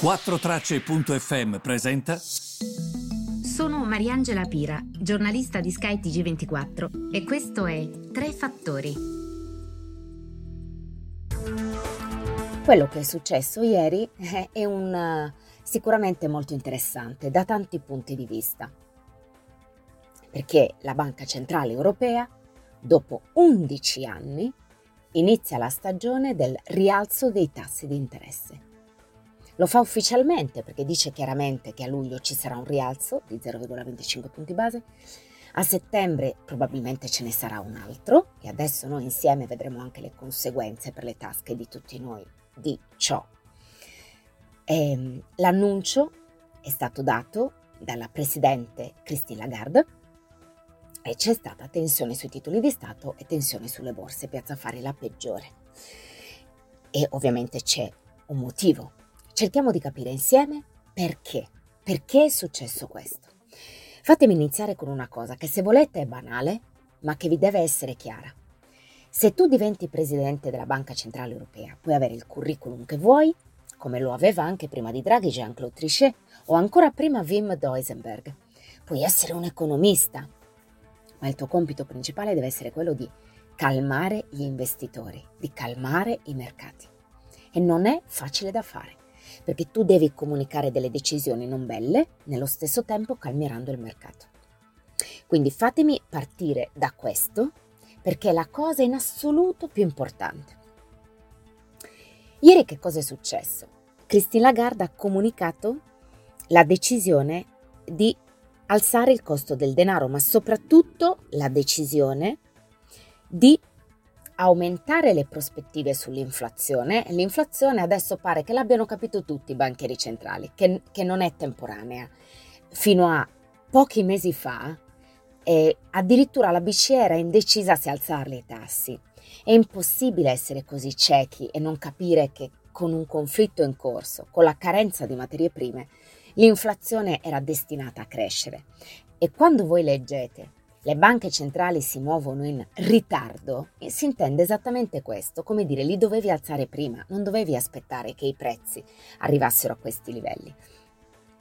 4Tracce.fm presenta. Sono Mariangela Pira, giornalista di Sky TG24 e questo è Tre Fattori. Quello che è successo ieri è un, sicuramente molto interessante da tanti punti di vista, perché la Banca Centrale Europea, dopo 11 anni, inizia la stagione del rialzo dei tassi di interesse. Lo fa ufficialmente perché dice chiaramente che a luglio ci sarà un rialzo di 0,25 punti base, a settembre probabilmente ce ne sarà un altro e adesso noi insieme vedremo anche le conseguenze per le tasche di tutti noi di ciò. E, ehm, l'annuncio è stato dato dalla Presidente Christine Lagarde e c'è stata tensione sui titoli di Stato e tensione sulle borse, Piazza Fari la peggiore. E ovviamente c'è un motivo. Cerchiamo di capire insieme perché. Perché è successo questo? Fatemi iniziare con una cosa che se volete è banale, ma che vi deve essere chiara. Se tu diventi presidente della Banca Centrale Europea, puoi avere il curriculum che vuoi, come lo aveva anche prima di Draghi Jean-Claude Trichet o ancora prima Wim Duisenberg. Puoi essere un economista, ma il tuo compito principale deve essere quello di calmare gli investitori, di calmare i mercati. E non è facile da fare, perché tu devi comunicare delle decisioni non belle, nello stesso tempo calmierando il mercato. Quindi fatemi partire da questo perché è la cosa in assoluto più importante. Ieri che cosa è successo? Christine Lagarde ha comunicato la decisione di alzare il costo del denaro, ma soprattutto la decisione di aumentare le prospettive sull'inflazione. L'inflazione adesso pare che l'abbiano capito tutti i banchieri centrali, che, che non è temporanea. Fino a pochi mesi fa e addirittura la BCE era indecisa se alzarli i tassi. È impossibile essere così ciechi e non capire che con un conflitto in corso, con la carenza di materie prime, l'inflazione era destinata a crescere. E quando voi leggete le banche centrali si muovono in ritardo, si intende esattamente questo, come dire li dovevi alzare prima, non dovevi aspettare che i prezzi arrivassero a questi livelli.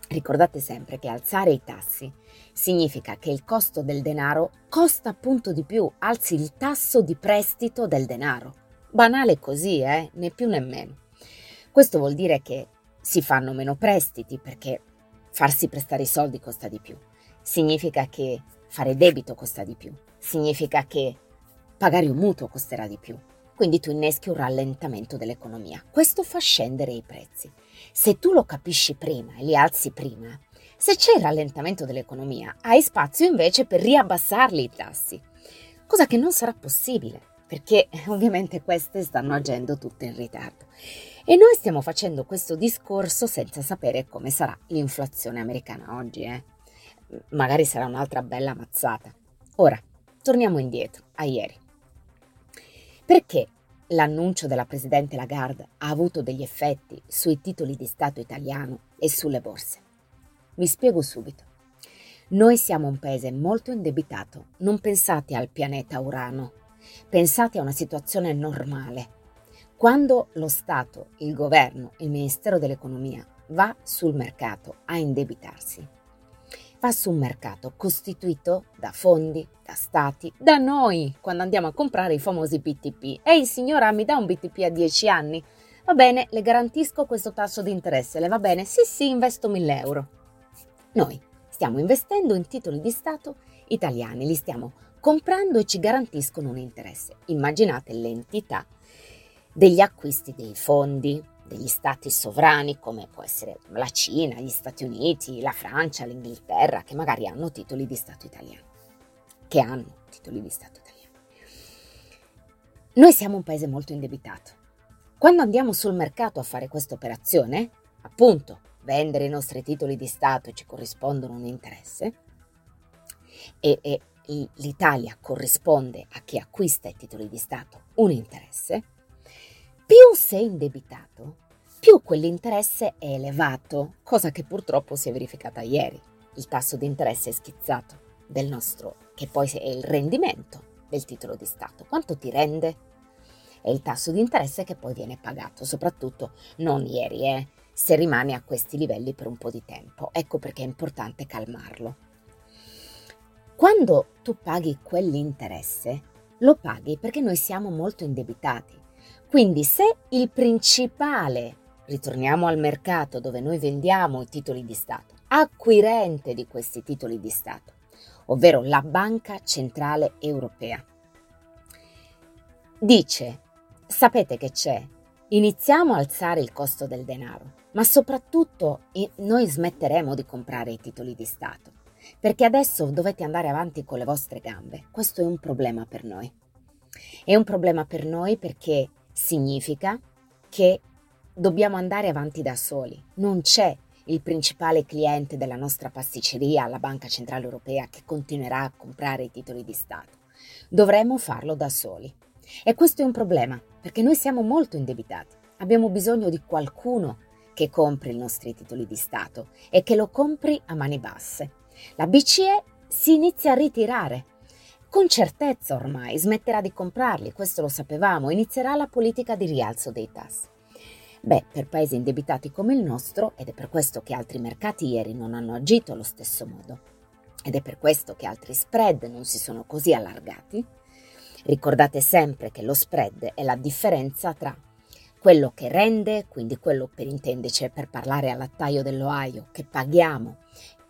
Ricordate sempre che alzare i tassi significa che il costo del denaro costa appunto di più, alzi il tasso di prestito del denaro. Banale così, eh? Né più né meno. Questo vuol dire che si fanno meno prestiti perché farsi prestare i soldi costa di più. Significa che fare debito costa di più. Significa che pagare un mutuo costerà di più. Quindi tu inneschi un rallentamento dell'economia. Questo fa scendere i prezzi. Se tu lo capisci prima e li alzi prima, se c'è il rallentamento dell'economia, hai spazio invece per riabbassarli i tassi. Cosa che non sarà possibile, perché ovviamente queste stanno agendo tutte in ritardo. E noi stiamo facendo questo discorso senza sapere come sarà l'inflazione americana oggi, eh? Magari sarà un'altra bella mazzata. Ora, torniamo indietro, a ieri. Perché l'annuncio della Presidente Lagarde ha avuto degli effetti sui titoli di Stato italiano e sulle borse? Vi spiego subito. Noi siamo un paese molto indebitato, non pensate al pianeta Urano, pensate a una situazione normale. Quando lo Stato, il governo, il Ministero dell'Economia va sul mercato a indebitarsi, va su un mercato costituito da fondi, da stati, da noi, quando andiamo a comprare i famosi BTP. Ehi signora, mi dà un BTP a 10 anni? Va bene, le garantisco questo tasso di interesse, le va bene? Sì, sì, investo 1000 euro. Noi stiamo investendo in titoli di Stato italiani, li stiamo comprando e ci garantiscono un interesse. Immaginate l'entità degli acquisti dei fondi, degli stati sovrani come può essere la Cina, gli Stati Uniti, la Francia, l'Inghilterra, che magari hanno titoli di Stato italiani, che hanno titoli di Stato italiani. Noi siamo un paese molto indebitato. Quando andiamo sul mercato a fare questa operazione, appunto vendere i nostri titoli di Stato ci corrispondono un interesse, e, e l'Italia corrisponde a chi acquista i titoli di Stato un interesse, più sei indebitato, più quell'interesse è elevato, cosa che purtroppo si è verificata ieri. Il tasso di interesse è schizzato del nostro, che poi è il rendimento del titolo di Stato. Quanto ti rende? È il tasso di interesse che poi viene pagato, soprattutto non ieri, eh, se rimane a questi livelli per un po' di tempo. Ecco perché è importante calmarlo. Quando tu paghi quell'interesse, lo paghi perché noi siamo molto indebitati. Quindi se il principale, ritorniamo al mercato dove noi vendiamo i titoli di Stato, acquirente di questi titoli di Stato, ovvero la Banca Centrale Europea, dice, sapete che c'è? Iniziamo a alzare il costo del denaro, ma soprattutto noi smetteremo di comprare i titoli di Stato, perché adesso dovete andare avanti con le vostre gambe. Questo è un problema per noi. È un problema per noi perché significa che dobbiamo andare avanti da soli. Non c'è il principale cliente della nostra pasticceria, la Banca Centrale Europea, che continuerà a comprare i titoli di Stato. Dovremmo farlo da soli. E questo è un problema, perché noi siamo molto indebitati. Abbiamo bisogno di qualcuno che compri i nostri titoli di Stato e che lo compri a mani basse. La BCE si inizia a ritirare. Con certezza ormai smetterà di comprarli, questo lo sapevamo, inizierà la politica di rialzo dei tassi. Beh, per paesi indebitati come il nostro, ed è per questo che altri mercati ieri non hanno agito allo stesso modo, ed è per questo che altri spread non si sono così allargati, ricordate sempre che lo spread è la differenza tra quello che rende, quindi quello per intenderci, per parlare al lattaio dell'Ohio, che paghiamo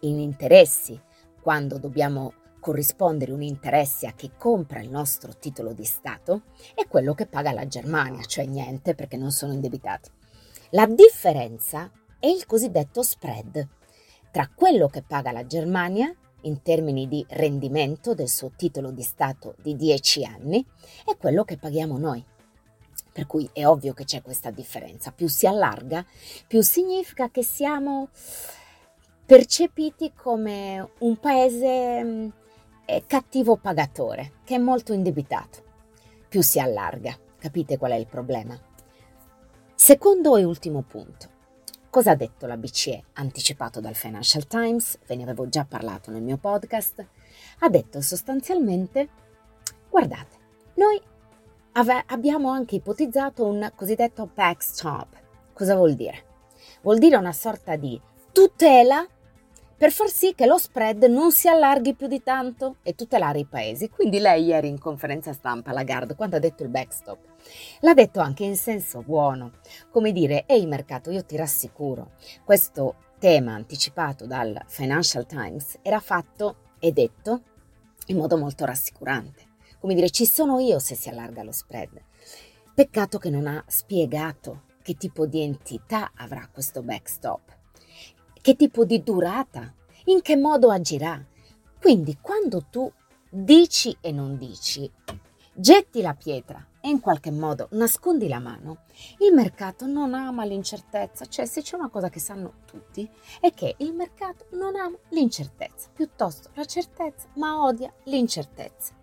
in interessi quando dobbiamo corrispondere un interesse a chi compra il nostro titolo di Stato, e quello che paga la Germania, cioè niente perché non sono indebitati. La differenza è il cosiddetto spread tra quello che paga la Germania in termini di rendimento del suo titolo di Stato di 10 anni e quello che paghiamo noi. Per cui è ovvio che c'è questa differenza. Più si allarga, più significa che siamo percepiti come un paese mm, cattivo pagatore, che è molto indebitato. Più si allarga. Capite qual è il problema? Secondo e ultimo punto. Cosa ha detto la BCE, anticipato dal Financial Times, ve ne avevo già parlato nel mio podcast, ha detto sostanzialmente, guardate, noi ave- abbiamo anche ipotizzato un cosiddetto backstop. Cosa vuol dire? Vuol dire una sorta di tutela per far sì che lo spread non si allarghi più di tanto e tutelare i paesi. Quindi lei ieri in conferenza stampa, Lagarde, quando ha detto il backstop, l'ha detto anche in senso buono, come dire, ehi mercato, io ti rassicuro, questo tema anticipato dal Financial Times era fatto e detto in modo molto rassicurante. Come dire, ci sono io se si allarga lo spread. Peccato che non ha spiegato che tipo di entità avrà questo backstop che tipo di durata, in che modo agirà. Quindi quando tu dici e non dici, getti la pietra e in qualche modo nascondi la mano, il mercato non ama l'incertezza, cioè se c'è una cosa che sanno tutti è che il mercato non ama l'incertezza, piuttosto la certezza, ma odia l'incertezza.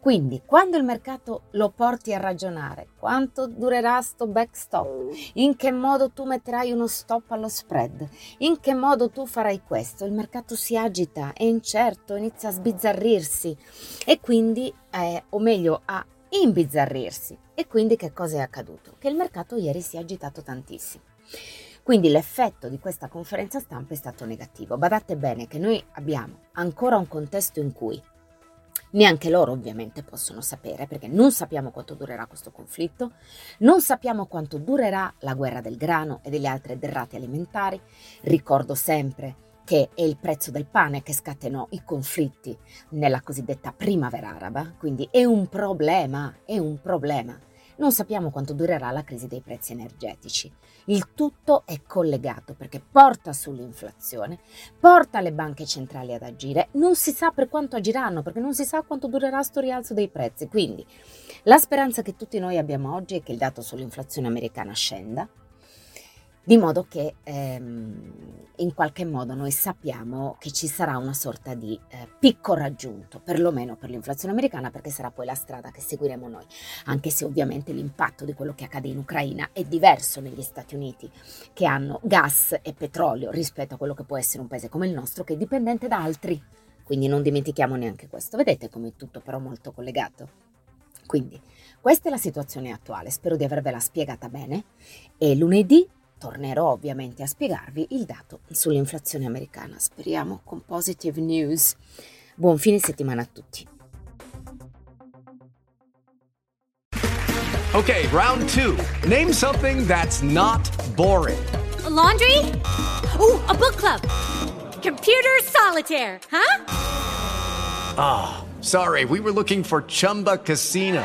Quindi quando il mercato lo porti a ragionare, quanto durerà sto backstop? In che modo tu metterai uno stop allo spread? In che modo tu farai questo? Il mercato si agita, è incerto, inizia a sbizzarrirsi e quindi, eh, o meglio, a imbizzarrirsi. E quindi che cosa è accaduto? Che il mercato ieri si è agitato tantissimo. Quindi l'effetto di questa conferenza stampa è stato negativo. Badate bene che noi abbiamo ancora un contesto in cui Neanche loro ovviamente possono sapere perché non sappiamo quanto durerà questo conflitto, non sappiamo quanto durerà la guerra del grano e delle altre derrate alimentari. Ricordo sempre che è il prezzo del pane che scatenò i conflitti nella cosiddetta primavera araba, quindi è un problema, è un problema. Non sappiamo quanto durerà la crisi dei prezzi energetici. Il tutto è collegato perché porta sull'inflazione, porta le banche centrali ad agire, non si sa per quanto agiranno perché non si sa quanto durerà sto rialzo dei prezzi. Quindi la speranza che tutti noi abbiamo oggi è che il dato sull'inflazione americana scenda di modo che ehm, in qualche modo noi sappiamo che ci sarà una sorta di eh, picco raggiunto, perlomeno per l'inflazione americana, perché sarà poi la strada che seguiremo noi, anche se ovviamente l'impatto di quello che accade in Ucraina è diverso negli Stati Uniti, che hanno gas e petrolio rispetto a quello che può essere un paese come il nostro, che è dipendente da altri. Quindi non dimentichiamo neanche questo. Vedete come è tutto però molto collegato. Quindi, questa è la situazione attuale, spero di avervela spiegata bene e lunedì tornerò ovviamente a spiegarvi il dato sull'inflazione americana, speriamo con positive news. Buon fine settimana a tutti. Okay, round two. Name something that's not boring. A laundry? Ooh, a book club. Computer solitaire, huh? Ah, oh, sorry, we were looking for Chumba Casino.